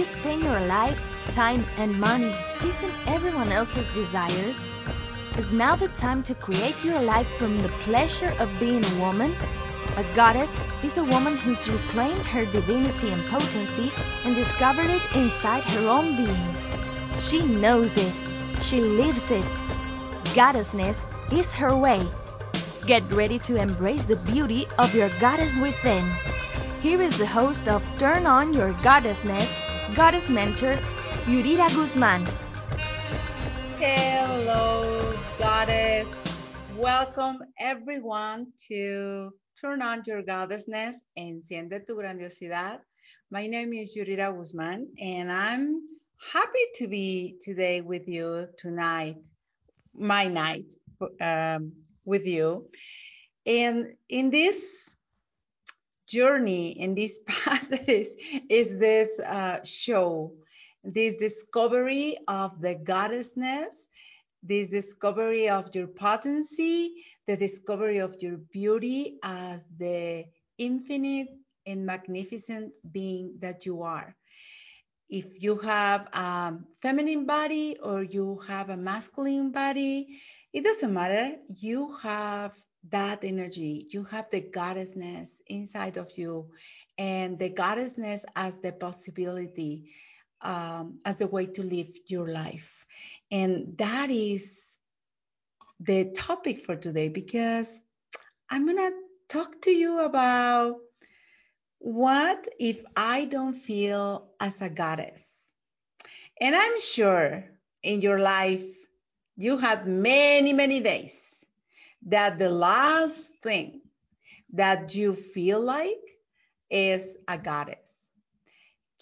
you spend your life, time, and money pleasing everyone else's desires? Is now the time to create your life from the pleasure of being a woman? A goddess is a woman who's reclaimed her divinity and potency and discovered it inside her own being. She knows it. She lives it. Goddessness is her way. Get ready to embrace the beauty of your goddess within. Here is the host of Turn On Your Goddessness, Goddess Mentor, Yurira Guzman. Hello, Goddess. Welcome everyone to Turn On Your Goddessness, Enciende Tu Grandiosidad. My name is Yurira Guzman, and I'm happy to be today with you tonight, my night um, with you. And in this journey, in this path, is, is this uh, show, this discovery of the goddessness, this discovery of your potency, the discovery of your beauty as the infinite and magnificent being that you are if you have a feminine body or you have a masculine body, it doesn't matter. You have that energy. You have the goddessness inside of you, and the goddessness as the possibility, um, as a way to live your life. And that is the topic for today because I'm going to talk to you about what if I don't feel as a goddess? And I'm sure in your life you had many, many days that the last thing that you feel like is a goddess.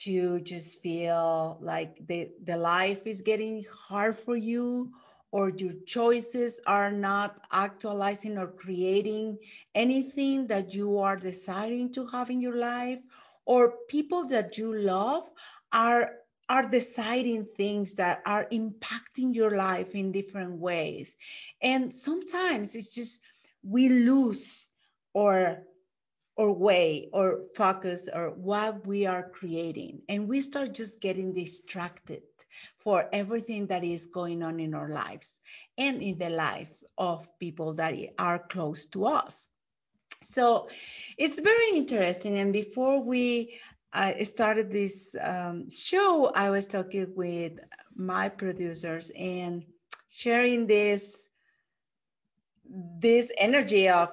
You just feel like the, the life is getting hard for you or your choices are not actualizing or creating anything that you are desiring to have in your life or people that you love are are deciding things that are impacting your life in different ways and sometimes it's just we lose or or way or focus or what we are creating and we start just getting distracted for everything that is going on in our lives and in the lives of people that are close to us. So it's very interesting. And before we uh, started this um, show, I was talking with my producers and sharing this this energy of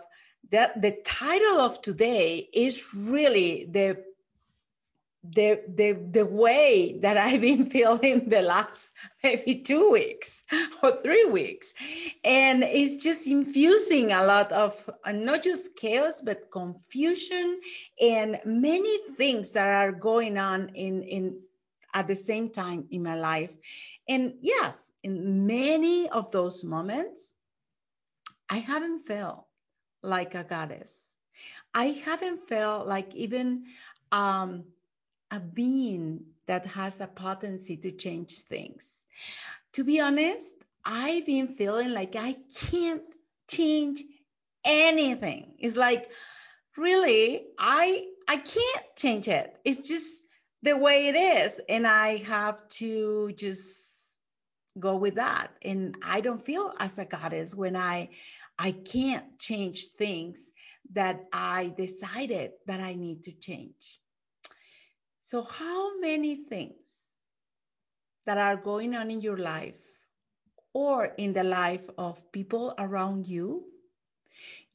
that the title of today is really the the the the way that I've been feeling the last maybe two weeks or three weeks, and it's just infusing a lot of uh, not just chaos but confusion and many things that are going on in in at the same time in my life, and yes, in many of those moments, I haven't felt like a goddess. I haven't felt like even um, a being that has a potency to change things. To be honest, I've been feeling like I can't change anything. It's like really I I can't change it. It's just the way it is and I have to just go with that and I don't feel as a goddess when I I can't change things that I decided that I need to change. So, how many things that are going on in your life or in the life of people around you,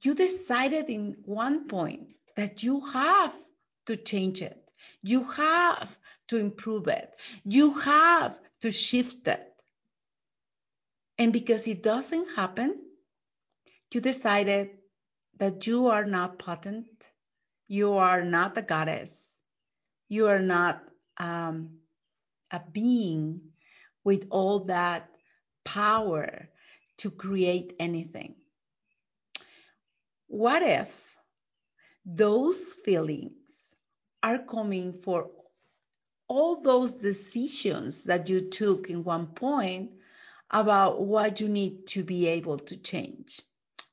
you decided in one point that you have to change it, you have to improve it, you have to shift it. And because it doesn't happen, you decided that you are not potent, you are not a goddess, you are not um, a being with all that power to create anything. What if those feelings are coming for all those decisions that you took in one point about what you need to be able to change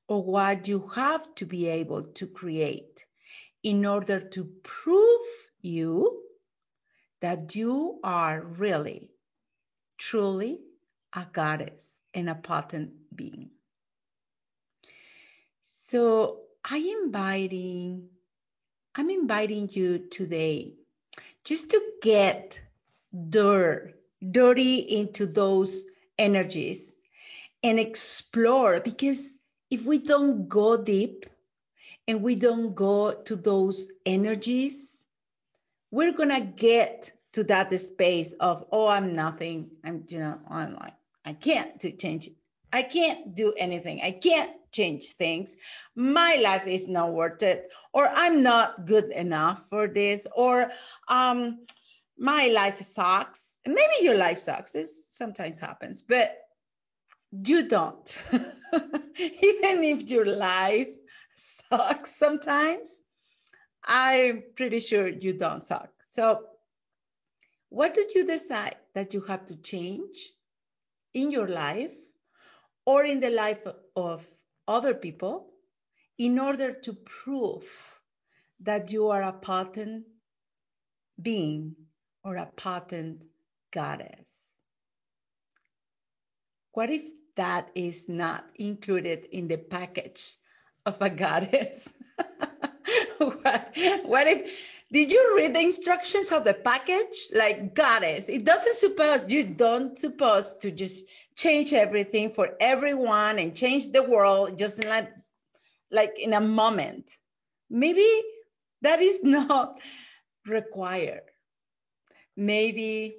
or what you have to be able to create in order to prove you that you are really, truly a goddess and a potent being. So I inviting, I'm inviting you today just to get dirt, dirty into those energies and explore because if we don't go deep and we don't go to those energies, we're gonna get to that space of, oh, I'm nothing. I'm, you know, I'm like, I can't do change. I can't do anything. I can't change things. My life is not worth it, or I'm not good enough for this, or um, my life sucks. Maybe your life sucks. This sometimes happens, but you don't. Even if your life sucks sometimes, I'm pretty sure you don't suck. So, what did you decide that you have to change in your life or in the life of other people in order to prove that you are a potent being or a potent goddess? What if that is not included in the package of a goddess? what, if did you read the instructions of the package? Like goddess it. Doesn't suppose you don't suppose to just change everything for everyone and change the world just like like in a moment. Maybe that is not required. Maybe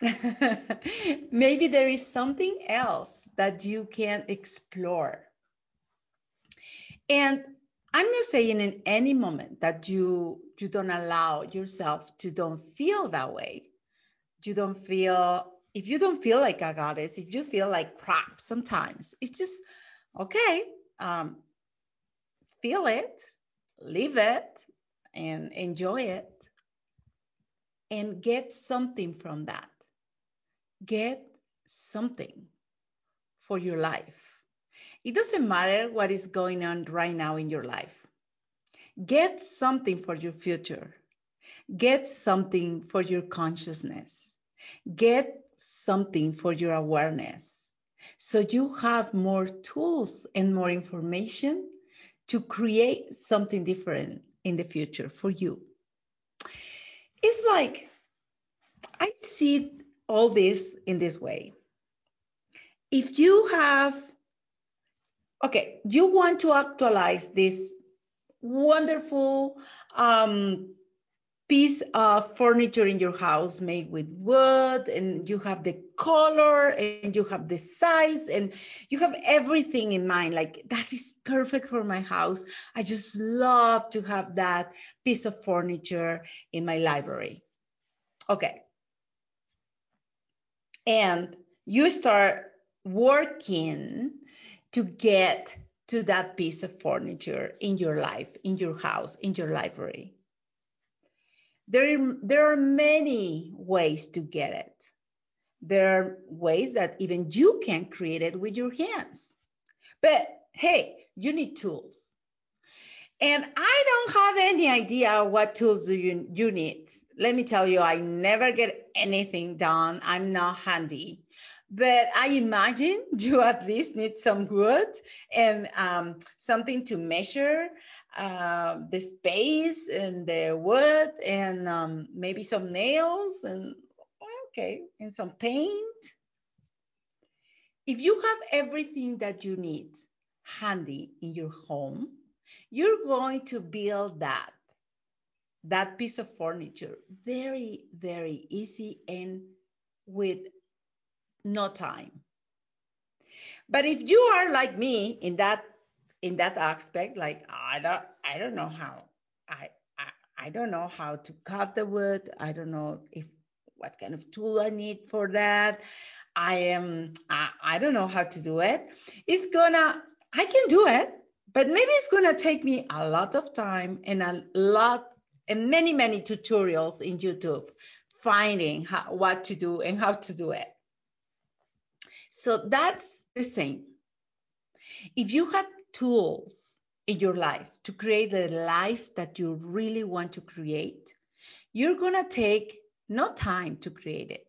maybe there is something else that you can explore. And I'm not saying in any moment that you you don't allow yourself to don't feel that way. You don't feel if you don't feel like a goddess, if you feel like crap sometimes, it's just okay. Um, feel it, live it, and enjoy it, and get something from that. Get something for your life it doesn't matter what is going on right now in your life. Get something for your future. Get something for your consciousness. Get something for your awareness. So you have more tools and more information to create something different in the future for you. It's like I see all this in this way. If you have okay, you want to actualize this wonderful um, piece of furniture in your house made with wood and you have the color and you have the size and you have everything in mind like that is perfect for my house. I just love to have that piece of furniture in my library. Okay. And you start working to get to that piece of furniture in your life, in your house, in your library. There, there are many ways to get it. There are ways that even you can create it with your hands. But hey, you need tools. And I don't have any idea what tools do you, you need. Let me tell you, I never get anything done. I'm not handy but I imagine you at least need some wood and um, something to measure uh, the space and the wood and um, maybe some nails and okay, and some paint. If you have everything that you need handy in your home, you're going to build that that piece of furniture very very easy and with no time. But if you are like me in that in that aspect, like I don't I don't know how I, I I don't know how to cut the wood. I don't know if what kind of tool I need for that. I am I, I don't know how to do it. It's gonna I can do it, but maybe it's gonna take me a lot of time and a lot and many many tutorials in YouTube finding how, what to do and how to do it. So that's the same. If you have tools in your life to create the life that you really want to create, you're going to take no time to create it.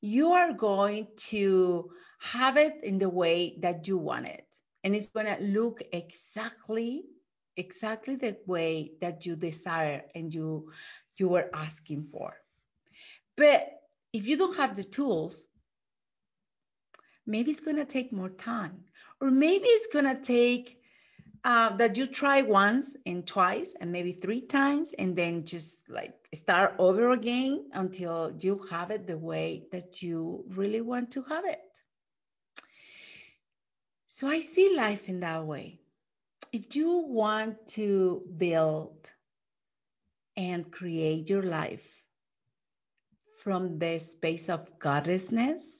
You are going to have it in the way that you want it. And it's going to look exactly exactly the way that you desire and you you were asking for. But if you don't have the tools, maybe it's going to take more time. Or maybe it's going to take uh, that you try once and twice and maybe three times and then just like start over again until you have it the way that you really want to have it. So I see life in that way. If you want to build and create your life from the space of goddessness,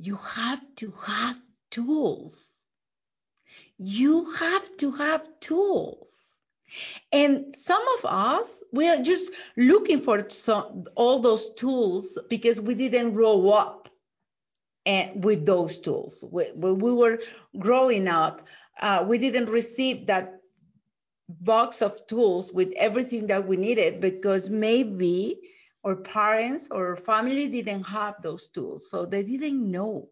you have to have tools. You have to have tools. And some of us, we are just looking for some, all those tools because we didn't grow up and, eh, with those tools. When we were growing up, uh, we didn't receive that box of tools with everything that we needed because maybe our parents or family didn't have those tools, so they didn't know.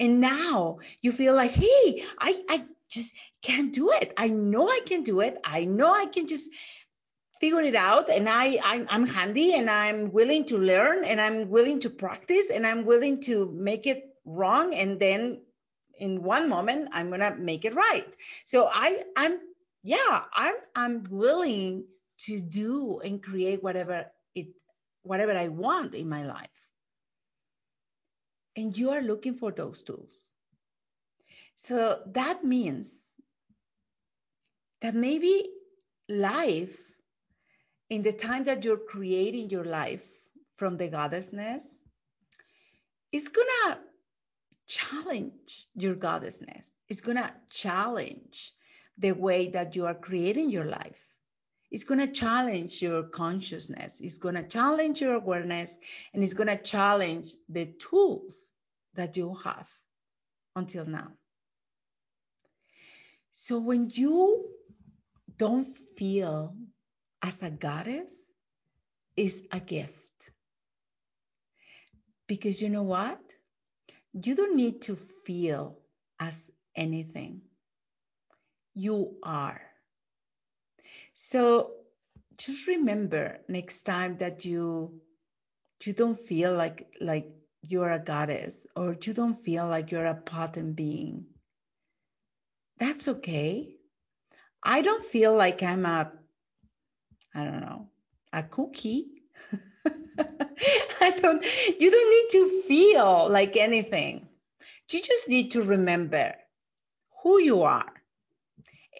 And now you feel like, hey, I, I just can't do it. I know I can do it. I know I can just figure it out and I, I'm, I'm handy and I'm willing to learn and I'm willing to practice and I'm willing to make it wrong and then in one moment i'm gonna make it right so i i'm yeah i'm i'm willing to do and create whatever it whatever i want in my life and you are looking for those tools so that means that maybe life in the time that you're creating your life from the goddessness is gonna challenge your goddessness. It's to challenge the way that you are creating your life. It's going to challenge your consciousness. It's going to challenge your awareness and it's going to challenge the tools that you have until now. So when you don't feel as a goddess, is a gift. Because you know what? You don't need to feel as anything. You are. So just remember next time that you you don't feel like like you're a goddess or you don't feel like you're a potent being. That's okay. I don't feel like I'm a I don't know, a cookie I don't, you don't need to feel like anything. You just need to remember who you are.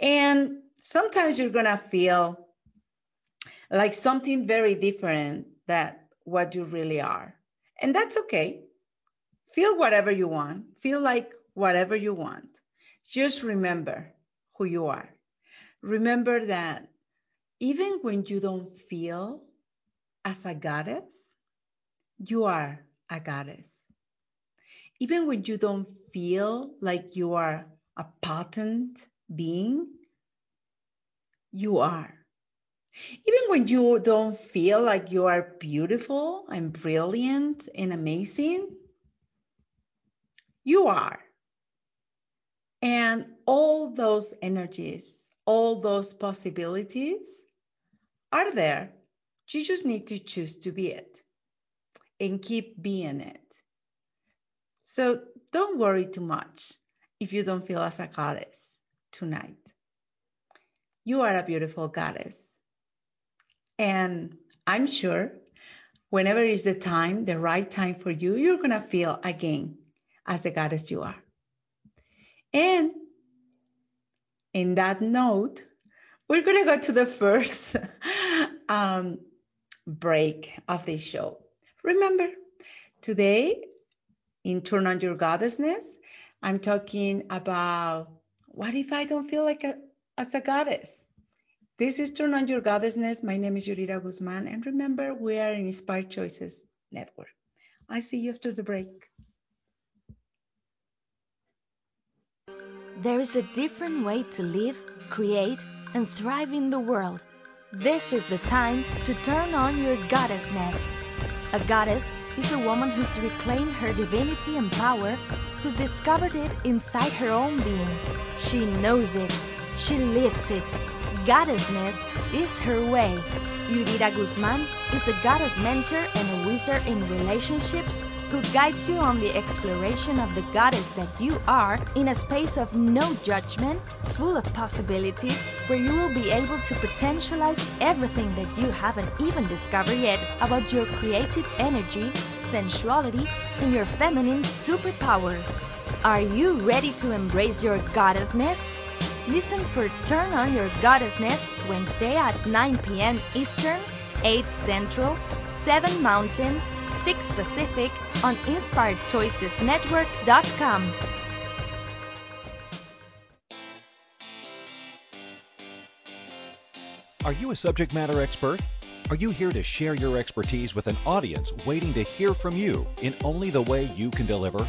And sometimes you're going to feel like something very different than what you really are. And that's okay. Feel whatever you want. Feel like whatever you want. Just remember who you are. Remember that even when you don't feel as a goddess, you are a goddess. Even when you don't feel like you are a potent being, you are. Even when you don't feel like you are beautiful and brilliant and amazing, you are. And all those energies, all those possibilities are there you just need to choose to be it and keep being it. So don't worry too much if you don't feel as a goddess tonight. You are a beautiful goddess. And I'm sure whenever is the time, the right time for you, you're going to feel again as the goddess you are. And in that note, we're going to go to the first um, break of this show. Remember, today in Turn on Your Goddessness, I'm talking about what if I don't feel like a, as a goddess? This is Turn on Your Goddessness. My name is Yurira Guzman. And remember, we are in Inspired Choices Network. I see you after the break. There is a different way to live, create, and thrive in the world This is the time to turn on your goddessness. A goddess is a woman who's reclaimed her divinity and power, who's discovered it inside her own being. She knows it, she lives it. Goddessness is her way. Yurira Guzman is a goddess mentor and a wizard in relationships who guides you on the exploration of the goddess that you are in a space of no judgment, full of possibilities, where you will be able to potentialize everything that you haven't even discovered yet about your creative energy, sensuality, and your feminine superpowers. Are you ready to embrace your goddessness? Listen for Turn On Your Goddessness Wednesday at 9 p.m. Eastern, 8 Central, 7 Mountain, 6 Pacific on InspiredChoicesNetwork.com. Are you a subject matter expert? Are you here to share your expertise with an audience waiting to hear from you in only the way you can deliver?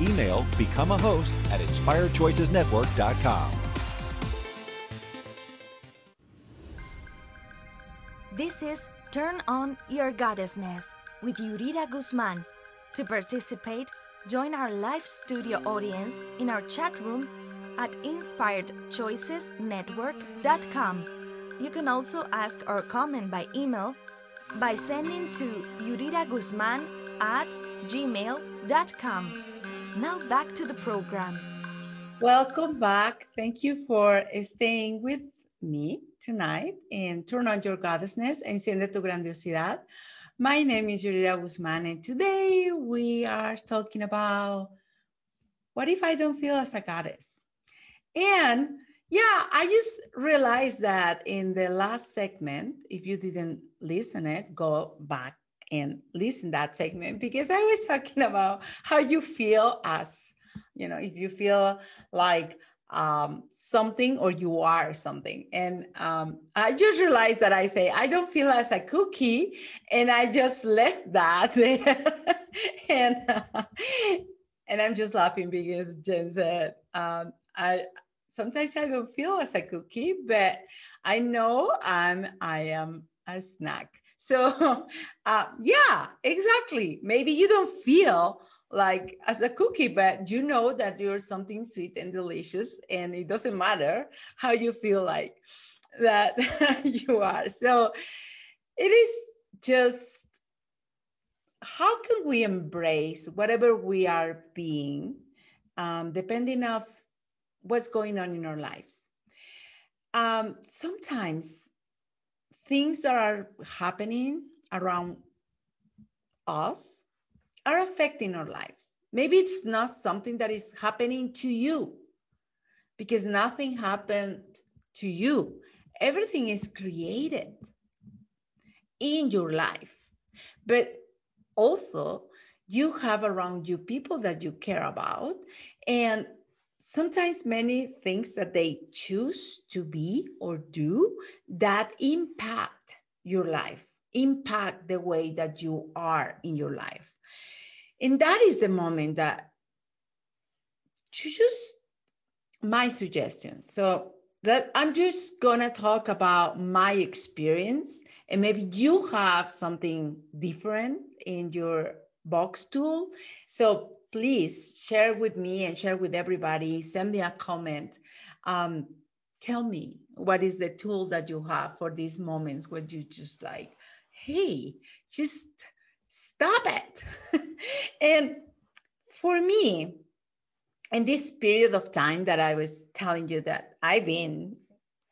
Email become a host at inspiredchoicesnetwork.com. This is Turn On Your Goddessness with Yurira Guzman. To participate, join our live studio audience in our chat room at inspiredchoicesnetwork.com. You can also ask or comment by email by sending to yuriraguzman at gmail.com. Now back to the program. Welcome back. Thank you for staying with me tonight in Turn on Your Goddessness, Enciende tu Grandiosidad. My name is Yurira Guzman, and today we are talking about what if I don't feel as a goddess? And yeah, I just realized that in the last segment, if you didn't listen it, go back and listen that segment because I was talking about how you feel as, you know, if you feel like um, something or you are something. And um, I just realized that I say, I don't feel as a cookie. And I just left that and, uh, and I'm just laughing because Jen said, um, I, sometimes I don't feel as a cookie, but I know I'm, I am a snack. So, uh, yeah, exactly. Maybe you don't feel like as a cookie, but you know that you're something sweet and delicious, and it doesn't matter how you feel like that you are. So, it is just how can we embrace whatever we are being, um, depending of what's going on in our lives. Um, sometimes things that are happening around us are affecting our lives. Maybe it's not something that is happening to you because nothing happened to you. Everything is created in your life. But also, you have around you people that you care about. And sometimes many things that they choose to be or do that impact your life, impact the way that you are in your life. And that is the moment that you just my suggestion. So that I'm just gonna talk about my experience and maybe you have something different in your box tool. So please share with me and share with everybody. Send me a comment. Um, tell me what is the tool that you have for these moments where you just like, hey, just stop it. and for me, in this period of time that I was telling you that I've been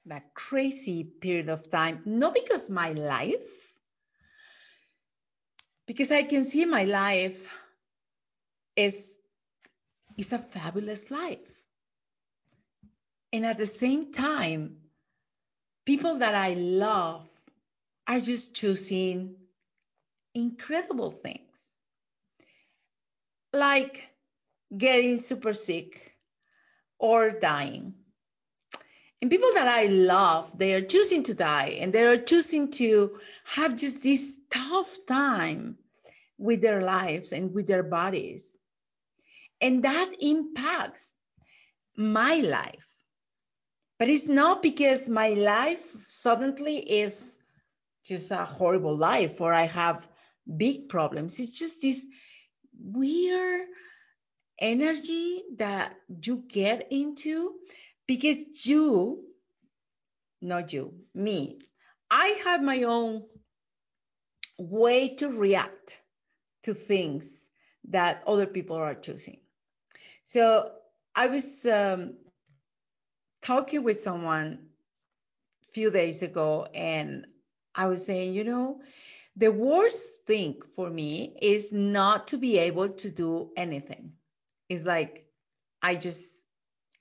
that crazy period of time, not because my life, because I can see my life is is a fabulous life. And at the same time, people that I love are just choosing incredible things like getting super sick or dying. And people that I love, they are choosing to die and they are choosing to have just this tough time with their lives and with their bodies. And that impacts my life. But it's not because my life suddenly is just a horrible life or I have big problems. It's just this weird energy that you get into because you, not you, me, I have my own way to react to things that other people are choosing. So I was um, talking with someone a few days ago, and I was saying, you know, the worst thing for me is not to be able to do anything. It's like I just,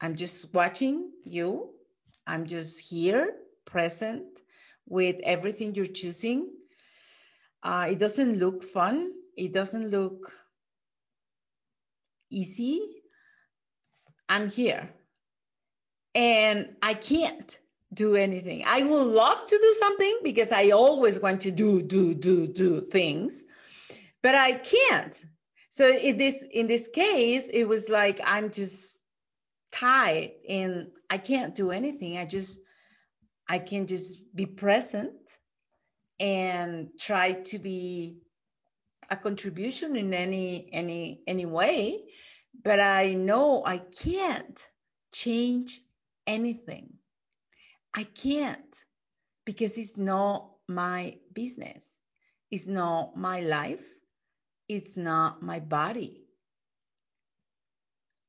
I'm just watching you. I'm just here, present with everything you're choosing. Uh, it doesn't look fun. It doesn't look easy. I'm here and I can't do anything. I would love to do something because I always want to do, do, do, do things, but I can't. So in this in this case, it was like I'm just tied and I can't do anything. I just I can just be present and try to be a contribution in any any any way, but I know I can't change anything. I can't because it's not my business. It's not my life. It's not my body.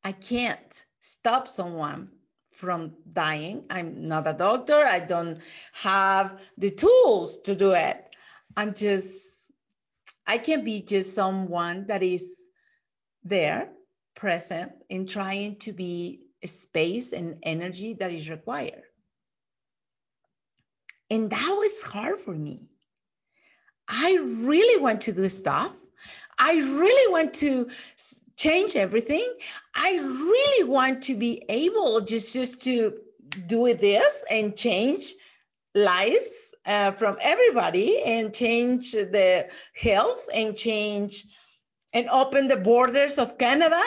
I can't stop someone from dying. I'm not a doctor. I don't have the tools to do it. I'm just, I can be just someone that is there, present, in trying to be a space and energy that is required. And that was hard for me. I really want to do stuff. I really want to change everything. I really want to be able just, just to do this and change lives uh, from everybody and change the health and change and open the borders of Canada.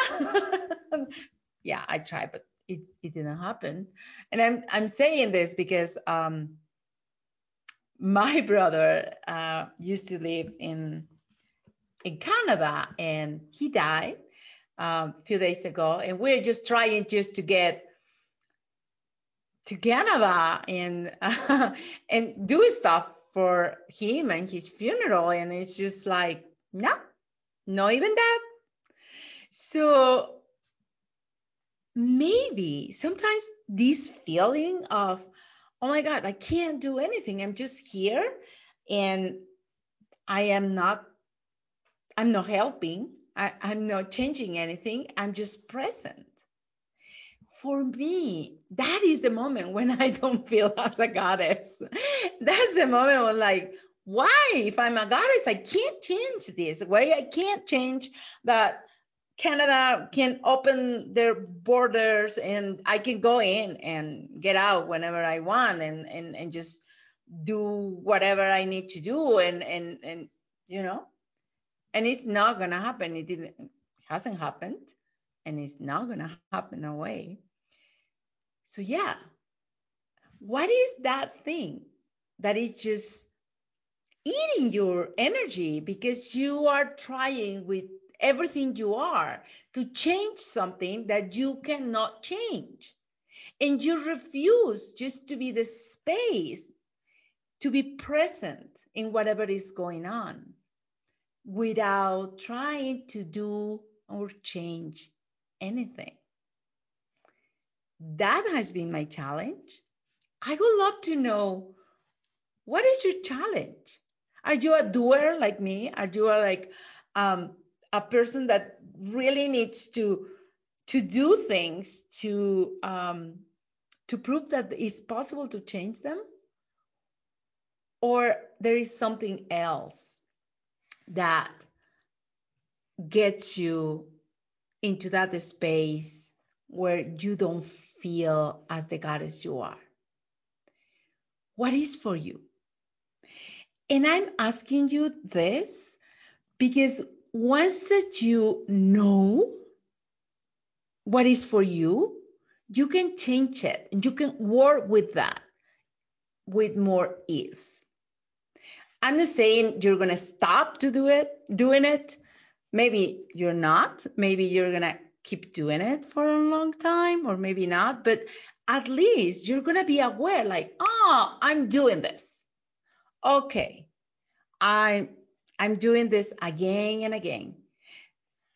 yeah, I tried, but it, it didn't happen. And I'm I'm saying this because um, my brother uh, used to live in in Canada and he died um, a few days ago, and we're just trying just to get to Canada and uh, and do stuff for him and his funeral, and it's just like no, not even that. So maybe sometimes this feeling of oh my god i can't do anything. I'm just here and i am not i'm not helping. I, i'm not changing anything. I'm just present. For me that is the moment when i don't feel as a goddess. That's the moment when like why if i'm a goddess i can't change this why i can't change that Canada can open their borders and I can go in and get out whenever I want and, and, and just do whatever I need to do and, and, and, you know, and it's not to happen. It didn't, hasn't happened and it's not to happen no way. So yeah, what is that thing that is just eating your energy because you are trying with everything you are to change something that you cannot change. And you refuse just to be the space to be present in whatever is going on without trying to do or change anything. That has been my challenge. I would love to know what is your challenge? Are you a doer like me? Are you a, like um, a person that really needs to to do things to um, to prove that it's possible to change them? Or there is something else that gets you into that space where you don't feel as the goddess you are. What is for you? And I'm asking you this because once that you know what is for you, you can change it and you can work with that with more ease. I'm not saying you're to stop to do it, doing it. Maybe you're not. Maybe you're to keep doing it for a long time or maybe not, but at least you're to be aware like, "Oh, I'm doing this." Okay. I'm I'm doing this again and again.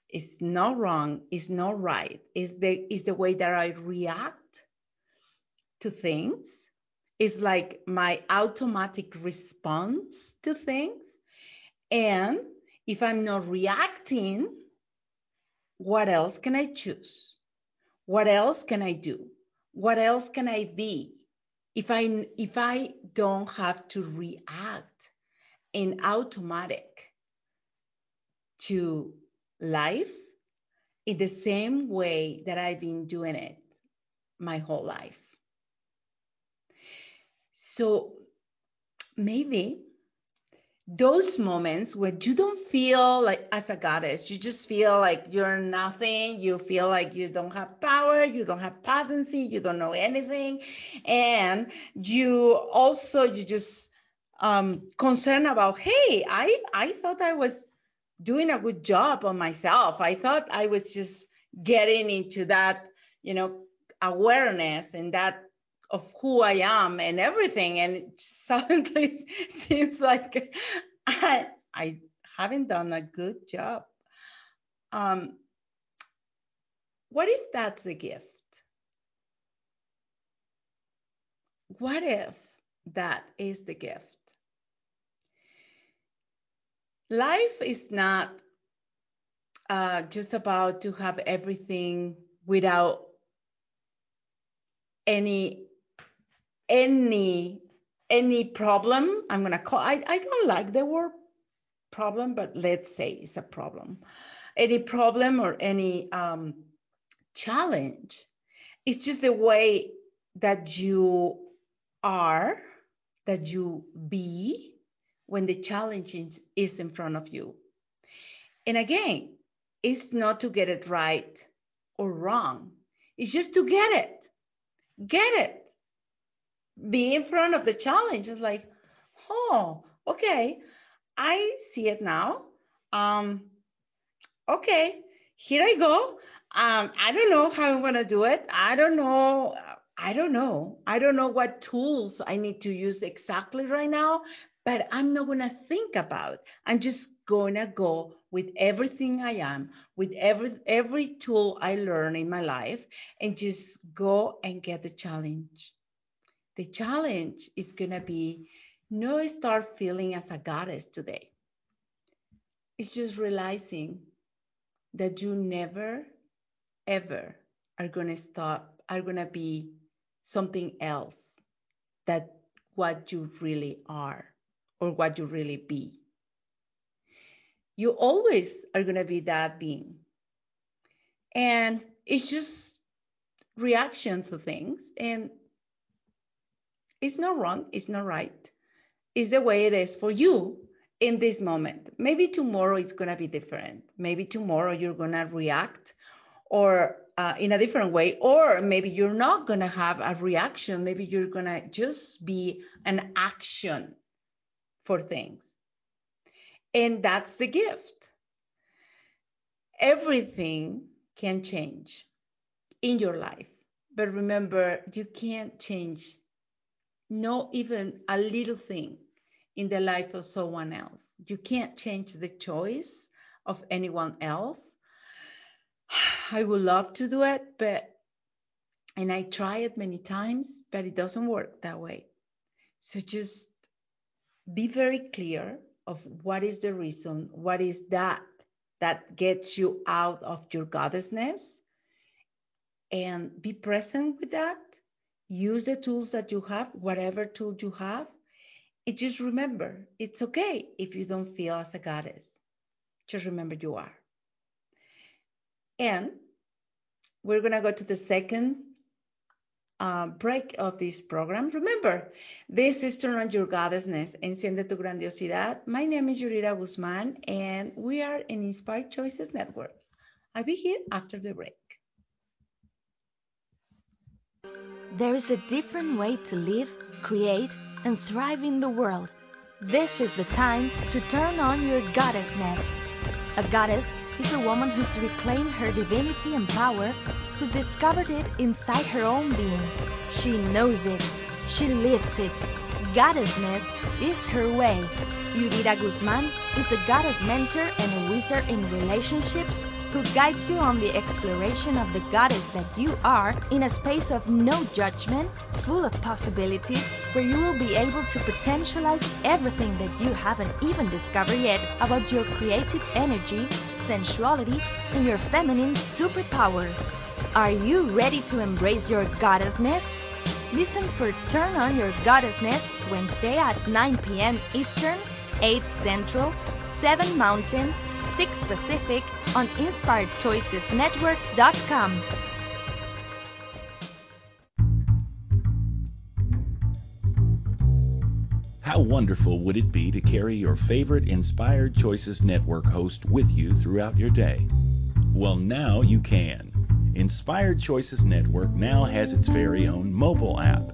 It's not wrong, it's not right. It's the it's the way that I react to things. It's like my automatic response to things. And if I'm not reacting, what else can I choose? What else can I do? What else can I be? If I if I don't have to react in automatic to life in the same way that I've been doing it my whole life. So maybe those moments where you don't feel like as a goddess, you just feel like you're nothing, you feel like you don't have power, you don't have potency, you don't know anything, and you also you just um concerned about, hey, I I thought I was doing a good job on myself. I thought I was just getting into that, you know, awareness and that of who I am and everything. And it suddenly seems like I, I haven't done a good job. Um, what if that's a gift? What if that is the gift? life is not uh, just about to have everything without any any any problem i'm gonna call I, I don't like the word problem but let's say it's a problem any problem or any um, challenge it's just the way that you are that you be when the challenge is in front of you. And again, it's not to get it right or wrong, it's just to get it. Get it. Be in front of the challenge. It's like, oh, okay, I see it now. Um, okay, here I go. Um, I don't know how I'm gonna do it. I don't know. I don't know. I don't know what tools I need to use exactly right now, but I'm not to think about. I'm just to go with everything I am, with every every tool I learn in my life and just go and get the challenge. The challenge is going to be no start feeling as a goddess today. It's just realizing that you never ever are going to stop are going to be something else that what you really are or what you really be. You always are going to be that being. And it's just reaction to things. And it's not wrong, it's not right. It's the way it is for you in this moment. Maybe tomorrow it's going to be different. Maybe tomorrow you're going to react or uh, in a different way, or maybe you're not going to have a reaction. Maybe you're going to just be an action for things. And that's the gift. Everything can change in your life. But remember, you can't change not even a little thing in the life of someone else. You can't change the choice of anyone else. I would love to do it, but and I try it many times, but it doesn't work that way. So just be very clear of what is the reason, what is that that gets you out of your goddessness, and be present with that. Use the tools that you have, whatever tool you have, And just remember, it's okay if you don't feel as a goddess. Just remember you are. And we're going to go to the second uh, break of this program. Remember, this is Turn on Your Goddessness, Enciende tu Grandiosidad. My name is Yurira Guzman, and we are an Inspired Choices Network. I'll be here after the break. There is a different way to live, create, and thrive in the world. This is the time to turn on your goddessness. A goddess is a woman who's reclaimed her divinity and power, who's discovered it inside her own being. She knows it. She lives it. Goddessness is her way. Yurira Guzman is a goddess mentor and a wizard in relationships who guides you on the exploration of the goddess that you are in a space of no judgment, full of possibilities, where you will be able to potentialize everything that you haven't even discovered yet about your creative energy, sensuality, and your feminine superpowers. Are you ready to embrace your goddessness? Listen for Turn On Your Goddessness Wednesday at 9 p.m. Eastern, 8 Central, 7 Mountain, 6 Pacific on InspiredChoicesNetwork.com. How wonderful would it be to carry your favorite Inspired Choices Network host with you throughout your day? Well, now you can. Inspired Choices Network now has its very own mobile app.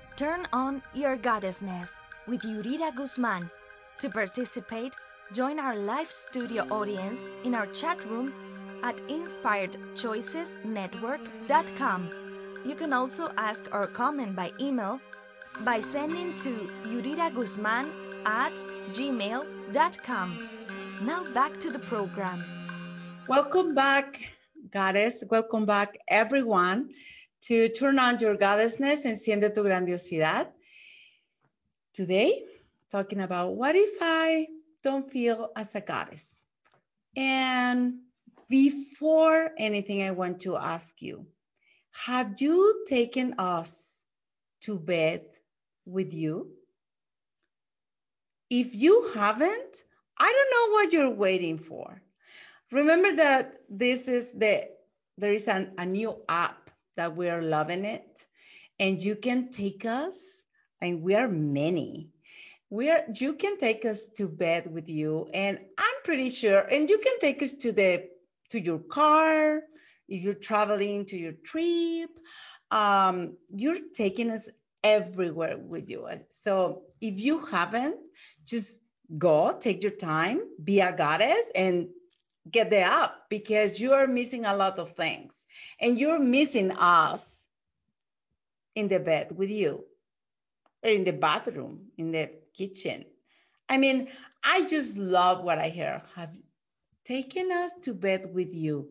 Turn On Your Goddessness with Yurira Guzman. To participate, join our live studio audience in our chat room at inspiredchoicesnetwork.com. You can also ask or comment by email by sending to yuriraguzman at gmail.com. Now back to the program. Welcome back, Goddess. Welcome back, everyone, to Turn On Your Goddessness, Enciende tu Grandiosidad. Today, talking about what if I don't feel as a goddess? And before anything, I want to ask you have you taken us to bed with you? If you haven't, I don't know what you're waiting for. Remember that this is the there is an, a new app that we are loving it, and you can take us, and we are many. We are you can take us to bed with you, and I'm pretty sure, and you can take us to the to your car if you're traveling to your trip. Um, you're taking us everywhere with you. So if you haven't, just go, take your time, be a goddess, and get the app because you are missing a lot of things. And you're missing us in the bed with you, or in the bathroom, in the kitchen. I mean, I just love what I hear. Have taken us to bed with you.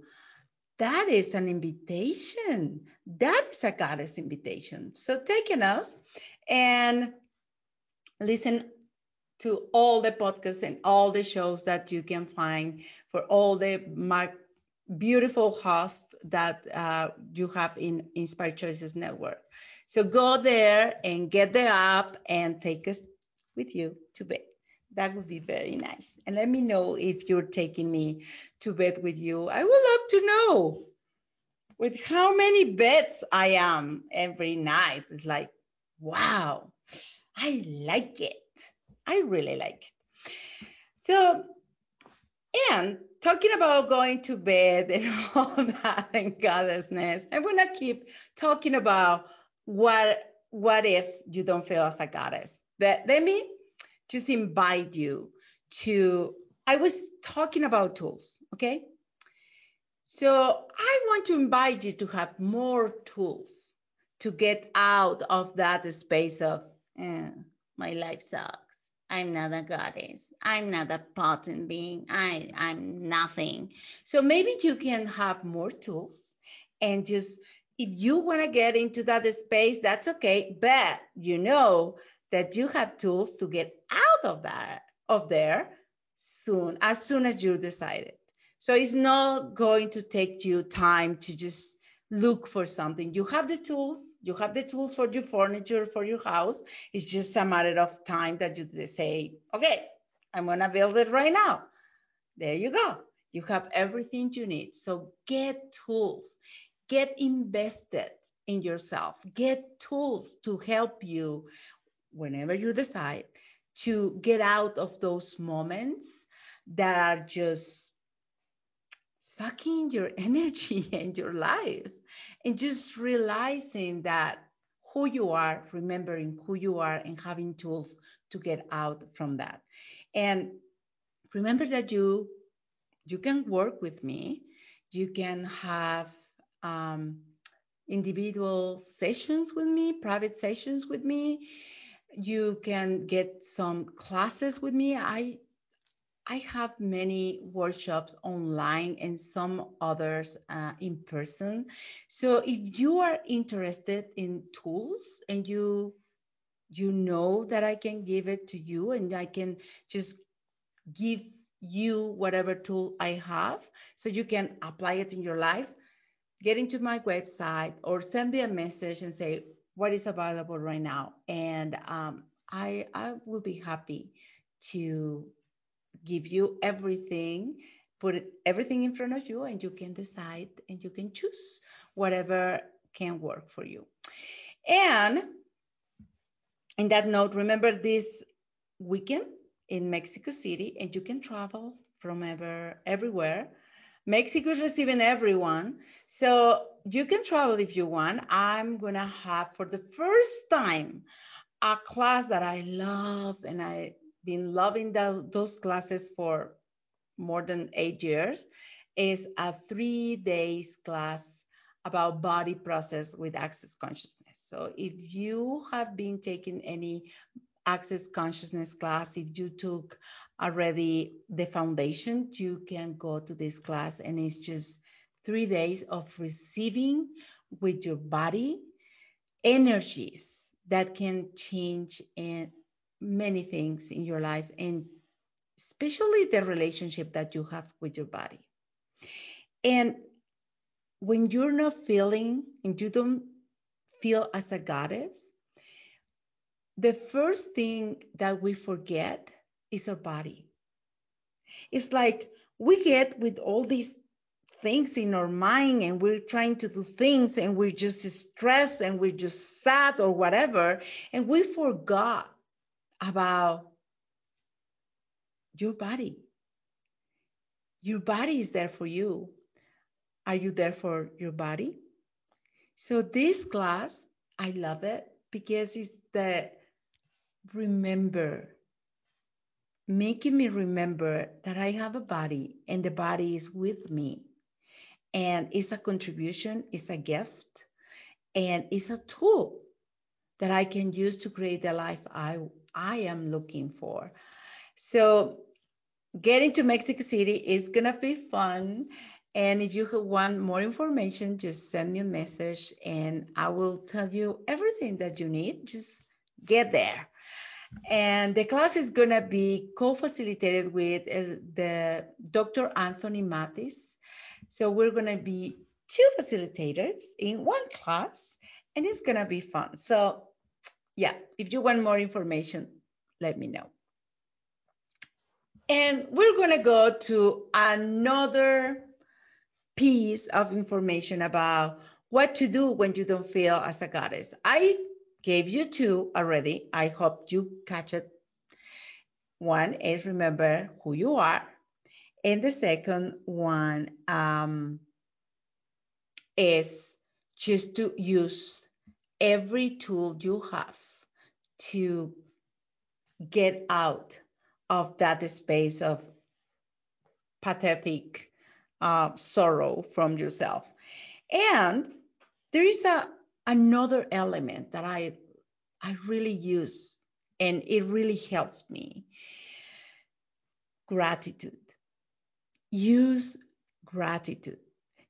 That is an invitation. That is a goddess invitation. So taking us and listen to all the podcasts and all the shows that you can find for all the my beautiful hosts that uh, you have in Inspired Choices Network. So go there and get the app and take us with you to bed. That would be very nice. And let me know if you're taking me to bed with you. I would love to know with how many beds I am every night. It's like, wow, I like it. I really like it. So, and talking about going to bed and all that and goddessness, I want to keep talking about what what if you don't feel as a goddess. But let me just invite you to. I was talking about tools, okay? So I want to invite you to have more tools to get out of that space of eh, my life sucks. I'm not a goddess. I'm not a potent being. I, I'm nothing. So maybe you can have more tools and just, if you want to get into that space, that's okay. But you know that you have tools to get out of that, of there soon, as soon as you decided. So it's not going to take you time to just look for something. You have the tools, you have the tools for your furniture, for your house. It's just a matter of time that you say, okay, I'm going to build it right now. There you go. You have everything you need. So get tools, get invested in yourself, get tools to help you whenever you decide to get out of those moments that are just sucking your energy and your life and just realizing that who you are, remembering who you are, and having tools to get out from that. And remember that you you can work with me. You can have um, individual sessions with me, private sessions with me. You can get some classes with me. I I have many workshops online and some others uh, in person. So if you are interested in tools and you you know that I can give it to you and I can just give you whatever tool I have so you can apply it in your life, get into my website or send me a message and say what is available right now. And um, I, I will be happy to give you everything, put everything in front of you, and you can decide and you can choose whatever can work for you. And in that note, remember this weekend in Mexico City, and you can travel from ever, everywhere. Mexico is receiving everyone. So you can travel if you want. I'm going to have for the first time a class that I love and I been loving the, those classes for more than eight years is a three days class about body process with access consciousness. So if you have been taking any access consciousness class, if you took already the foundation, you can go to this class and it's just three days of receiving with your body energies that can change and many things in your life and especially the relationship that you have with your body. And when you're not feeling and you don't feel as a goddess, the first thing that we forget is our body. It's like we get with all these things in our mind and we're trying to do things and we're just stressed and we're just sad or whatever, and we forgot about your body. Your body is there for you. Are you there for your body? So this class, I love it because it's the remember, making me remember that I have a body and the body is with me. And it's a contribution, it's a gift, and it's a tool that I can use to create the life I I am looking for. So getting to Mexico City is gonna be fun. And if you want more information, just send me a message and I will tell you everything that you need. Just get there. And the class is gonna be co-facilitated with uh, the Dr. Anthony Mathis. So we're gonna be two facilitators in one class and it's gonna be fun. So yeah, if you want more information, let me know. And we're going to go to another piece of information about what to do when you don't feel as a goddess. I gave you two already. I hope you catch it. One is remember who you are. And the second one um, is just to use every tool you have to get out of that space of pathetic uh, sorrow from yourself. And there is a another element that I I really use and it really helps me. Gratitude. Use gratitude.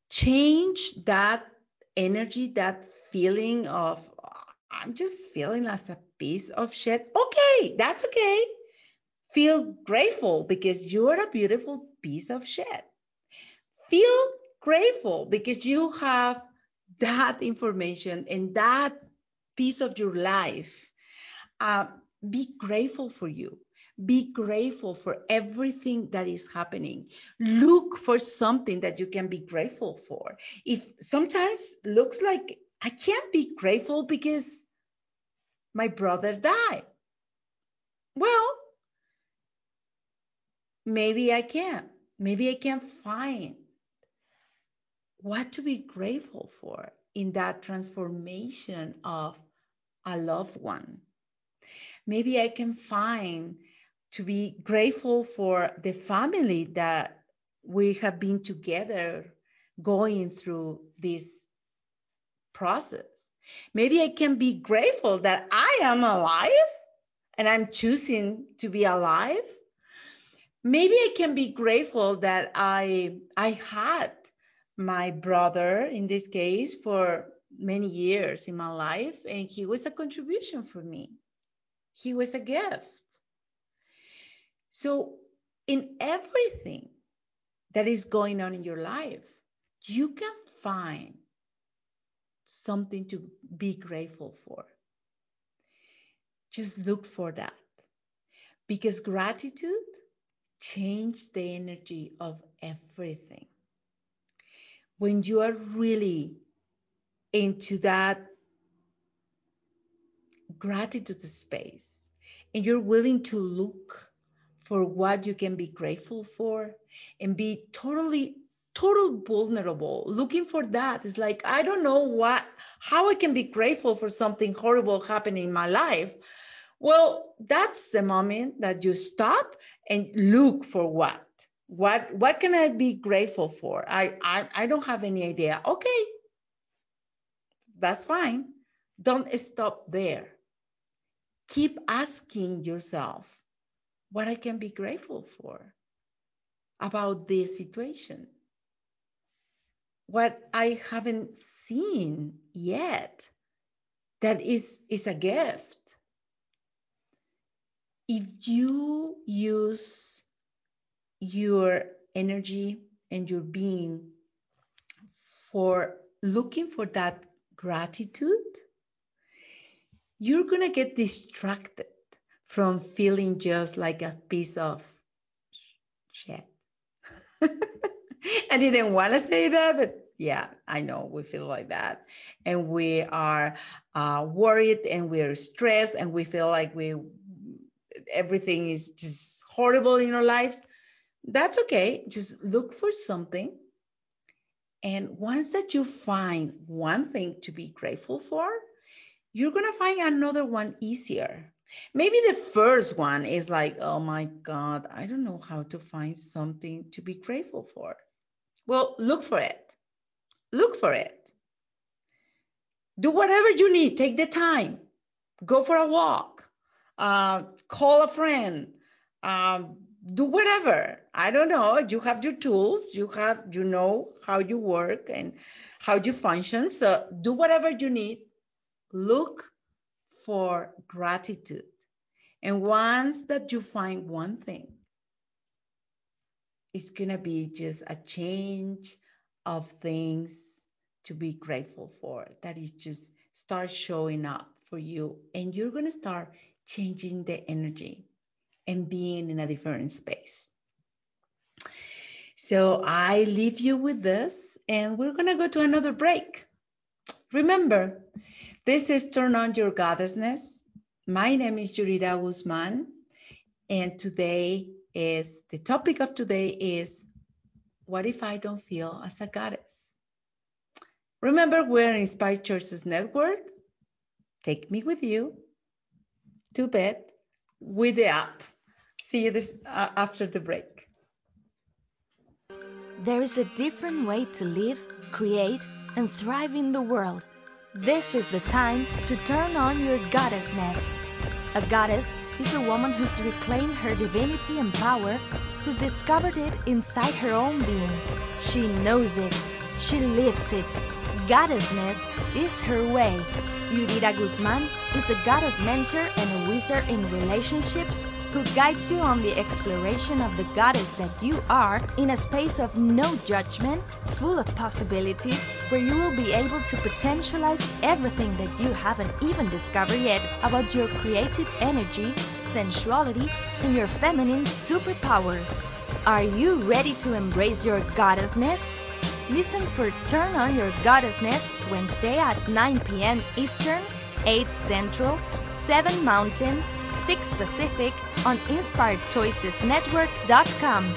Change that energy, that feeling of, I'm just feeling as a piece of shit. Okay, that's okay. Feel grateful because you are a beautiful piece of shit. Feel grateful because you have that information and that piece of your life. Uh, be grateful for you. Be grateful for everything that is happening. Look for something that you can be grateful for. If sometimes looks like I can't be grateful because my brother died. Well, maybe I can. Maybe I can find what to be grateful for in that transformation of a loved one. Maybe I can find to be grateful for the family that we have been together going through this process. Maybe I can be grateful that I am alive and I'm choosing to be alive. Maybe I can be grateful that I I had my brother in this case for many years in my life and he was a contribution for me. He was a gift. So in everything that is going on in your life, you can find something to be grateful for. Just look for that. Because gratitude changes the energy of everything when you are really into that gratitude space and you're willing to look for what you can be grateful for and be totally total vulnerable looking for that it's like i don't know what how i can be grateful for something horrible happening in my life well that's the moment that you stop and look for what what what can I be grateful for? I I, I don't have any idea. Okay, that's fine. Don't stop there. Keep asking yourself what I can be grateful for about this situation. What I haven't seen yet that is, is a gift. If you use your energy and your being for looking for that gratitude, you're going to get distracted from feeling just like a piece of shit. I didn't want to say that, but yeah, I know we feel like that. And we are uh, worried and we're stressed and we feel like we everything is just horrible in our lives. That's okay. Just look for something. And once that you find one thing to be grateful for, you're going to find another one easier. Maybe the first one is like, oh my God, I don't know how to find something to be grateful for. Well, look for it. Look for it. Do whatever you need. Take the time. Go for a walk. Uh, call a friend. Um, do whatever. I don't know. You have your tools. You have you know how you work and how you function. So do whatever you need. Look for gratitude. And once that you find one thing, it's gonna be just a change of things to be grateful for. That is just start showing up for you and you're gonna start changing the energy and being in a different space. So I leave you with this, and we're going to go to another break. Remember, this is Turn On Your Goddessness. My name is Yurira Guzman, and today is the topic of today is what if I don't feel as a goddess? Remember, we're Inspired Choices Network. Take me with you to bed with the app. See you this, uh, after the break. There is a different way to live, create, and thrive in the world. This is the time to turn on your goddessness. A goddess is a woman who's reclaimed her divinity and power, who's discovered it inside her own being. She knows it. She lives it. Goddessness is her way. Yurira Guzman is a goddess mentor and a wizard in relationships who guides you on the exploration of the goddess that you are in a space of no judgment, full of possibilities, where you will be able to potentialize everything that you haven't even discovered yet about your creative energy, sensuality, and your feminine superpowers. Are you ready to embrace your goddessness? Listen for Turn On Your Goddessness Wednesday at 9 p.m. Eastern, 8 Central, 7 Mountain, 6 Pacific on InspiredChoicesNetwork.com.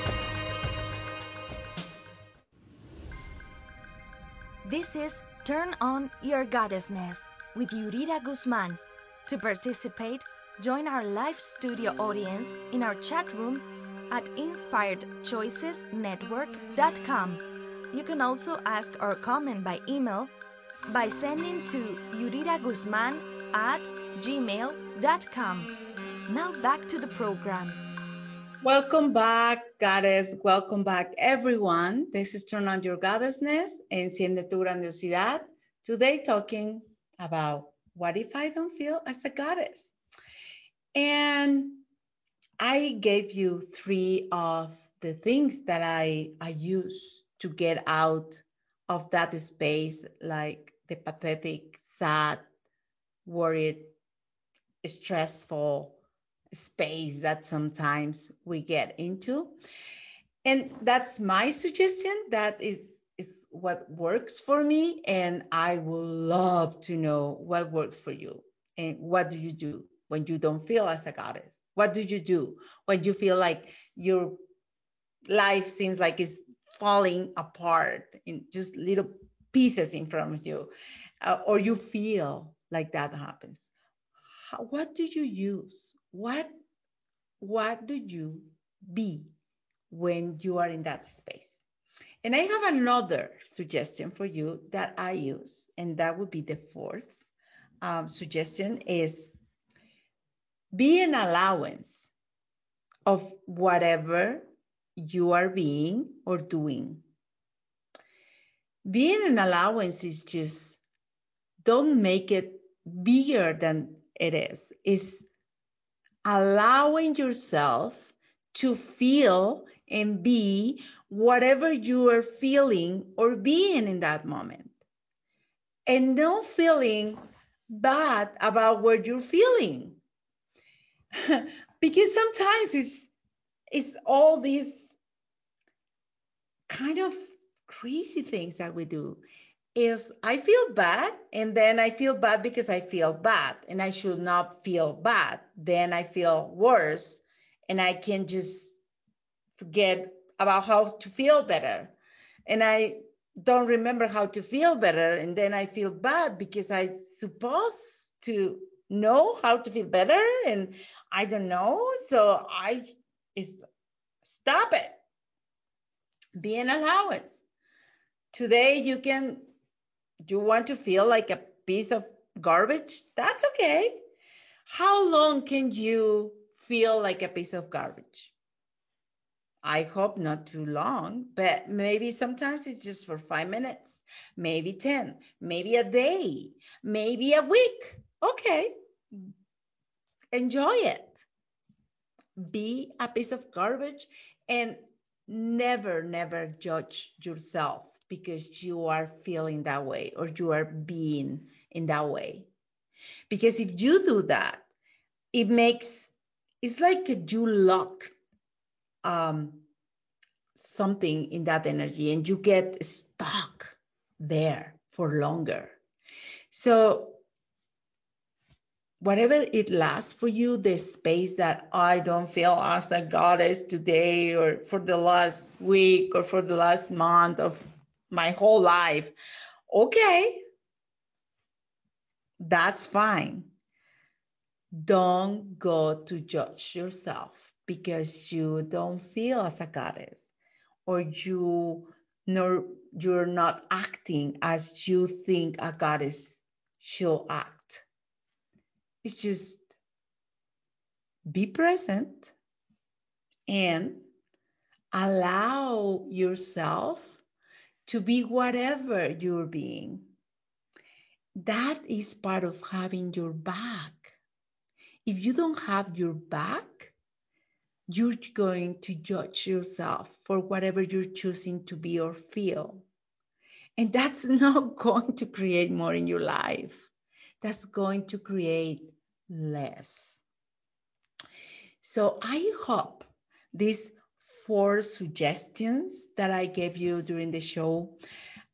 This is Turn On Your Goddessness with Yurira Guzman. To participate, join our live studio audience in our chat room at InspiredChoicesNetwork.com. You can also ask or comment by email by sending to yuriraguzman at gmail.com. Now back to the program. Welcome back, Goddess. Welcome back, everyone. This is Turn On Your Goddessness, Enciende Tu Grandiosidad. Today, talking about what if I don't feel as a goddess? And I gave you three of the things that I, I use to get out of that space, like the pathetic, sad, worried, stressful space that sometimes we get into. And that's my suggestion. That is, is what works for me. And I would love to know what works for you. And what do you do when you don't feel as a goddess? What do you do when you feel like your life seems like it's falling apart in just little pieces in front of you, uh, or you feel like that happens. How, what do you use? What what do you be when you are in that space? And I have another suggestion for you that I use, and that would be the fourth um, suggestion is be an allowance of whatever you are being or doing. Being an allowance is just don't make it bigger than it is. It's allowing yourself to feel and be whatever you are feeling or being in that moment. And no feeling bad about what you're feeling. because sometimes it's it's all these kind of crazy things that we do is I feel bad and then I feel bad because I feel bad and I should not feel bad. Then I feel worse and I can just forget about how to feel better. And I don't remember how to feel better and then I feel bad because I supposed to know how to feel better and I don't know. So I is stop it be an allowance. Today you can, you want to feel like a piece of garbage? That's okay. How long can you feel like a piece of garbage? I hope not too long, but maybe sometimes it's just for five minutes, maybe 10, maybe a day, maybe a week. Okay. Enjoy it. Be a piece of garbage and never, never judge yourself because you are feeling that way or you are being in that way. Because if you do that, it makes it's like you lock um, something in that energy and you get stuck there for longer. So whatever it lasts for you, the space that I don't feel as a goddess today or for the last week or for the last month of my whole life, okay, that's fine. Don't go to judge yourself because you don't feel as a goddess or you nor you're not acting as you think a goddess should act it's just be present and allow yourself to be whatever you're being. That is part of having your back. If you don't have your back, you're going to judge yourself for whatever you're choosing to be or feel. And that's not going to create more in your life. That's going to create less. So I hope these four suggestions that I gave you during the show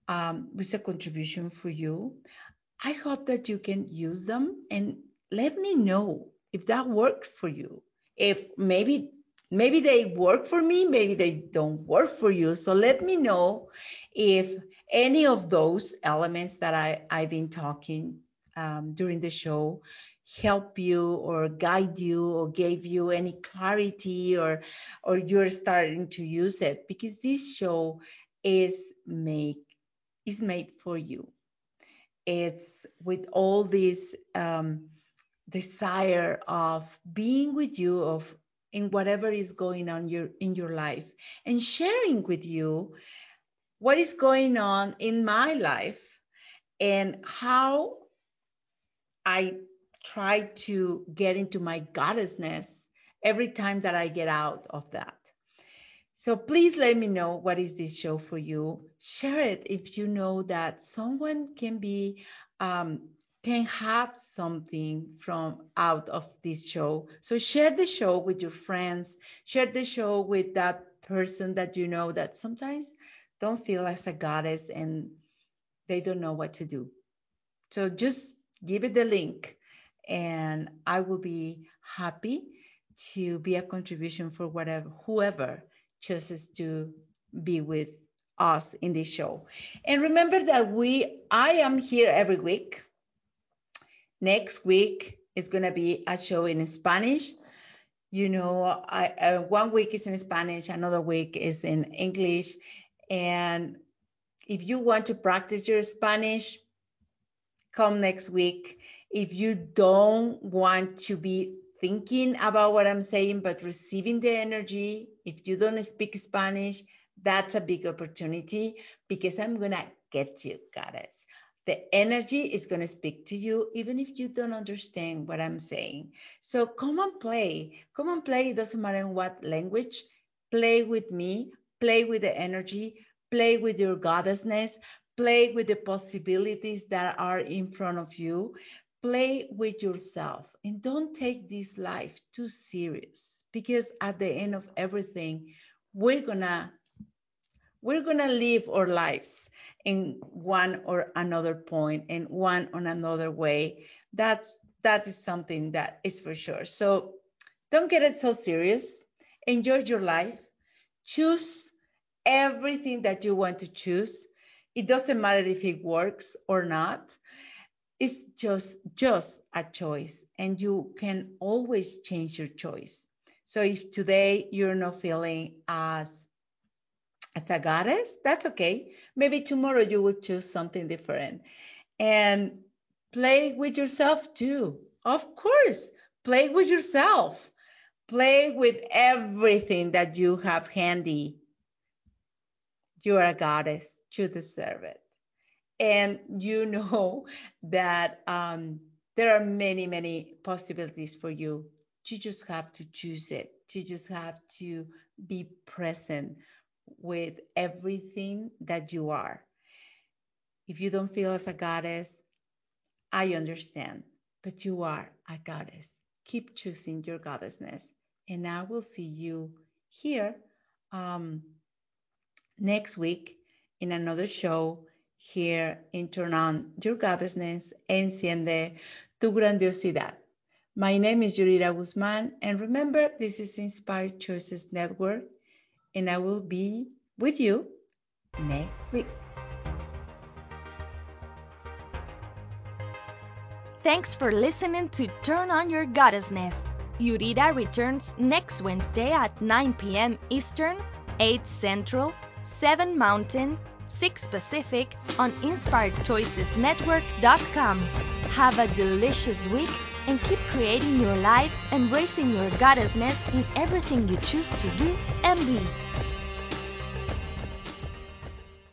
um, was a contribution for you. I hope that you can use them and let me know if that worked for you. If maybe maybe they work for me, maybe they don't work for you. So let me know if any of those elements that I, I've been talking um, during the show help you or guide you or gave you any clarity or or you're starting to use it because this show is made is made for you. It's with all this um, desire of being with you of in whatever is going on your in your life and sharing with you what is going on in my life and how I try to get into my goddessness every time that I get out of that. So please let me know what is this show for you. Share it if you know that someone can be um, can have something from out of this show. So share the show with your friends. Share the show with that person that you know that sometimes don't feel as a goddess and they don't know what to do. So just give it the link and I will be happy to be a contribution for whatever whoever chooses to be with us in this show. And remember that we I am here every week. Next week is going to be a show in Spanish. You know, I, uh, one week is in Spanish, another week is in English. And if you want to practice your Spanish, come next week. If you don't want to be thinking about what I'm saying, but receiving the energy, if you don't speak Spanish, that's a big opportunity because I'm going to get you, goddess. The energy is going to speak to you even if you don't understand what I'm saying. So come and play. Come and play. It doesn't matter in what language. Play with me. Play with the energy. Play with your goddessness play with the possibilities that are in front of you play with yourself and don't take this life too serious because at the end of everything we're gonna we're gonna live our lives in one or another point and one on another way. That's that is something that is for sure. So don't get it so serious. Enjoy your life. Choose everything that you want to choose. It doesn't matter if it works or not. It's just just a choice and you can always change your choice. So if today you're not feeling as as a goddess, that's okay. Maybe tomorrow you will choose something different. And play with yourself too. Of course, play with yourself. Play with everything that you have handy. You are a goddess you deserve it. And you know that um, there are many, many possibilities for you. You just have to choose it. You just have to be present with everything that you are. If you don't feel as a goddess, I understand, but you are a goddess. Keep choosing your goddessness. And I will see you here um, next week in another show here in Turn On Your Goddessness, Enciende Tu Grandiosidad. My name is Yurira Guzman, and remember, this is Inspired Choices Network, and I will be with you next week. Thanks for listening to Turn On Your Goddessness. Yurira returns next Wednesday at 9 p.m. Eastern, 8 Central, 7 Mountain, 6 Pacific on InspiredChoicesNetwork.com. Have a delicious week and keep creating your life, embracing your goddessness in everything you choose to do and be.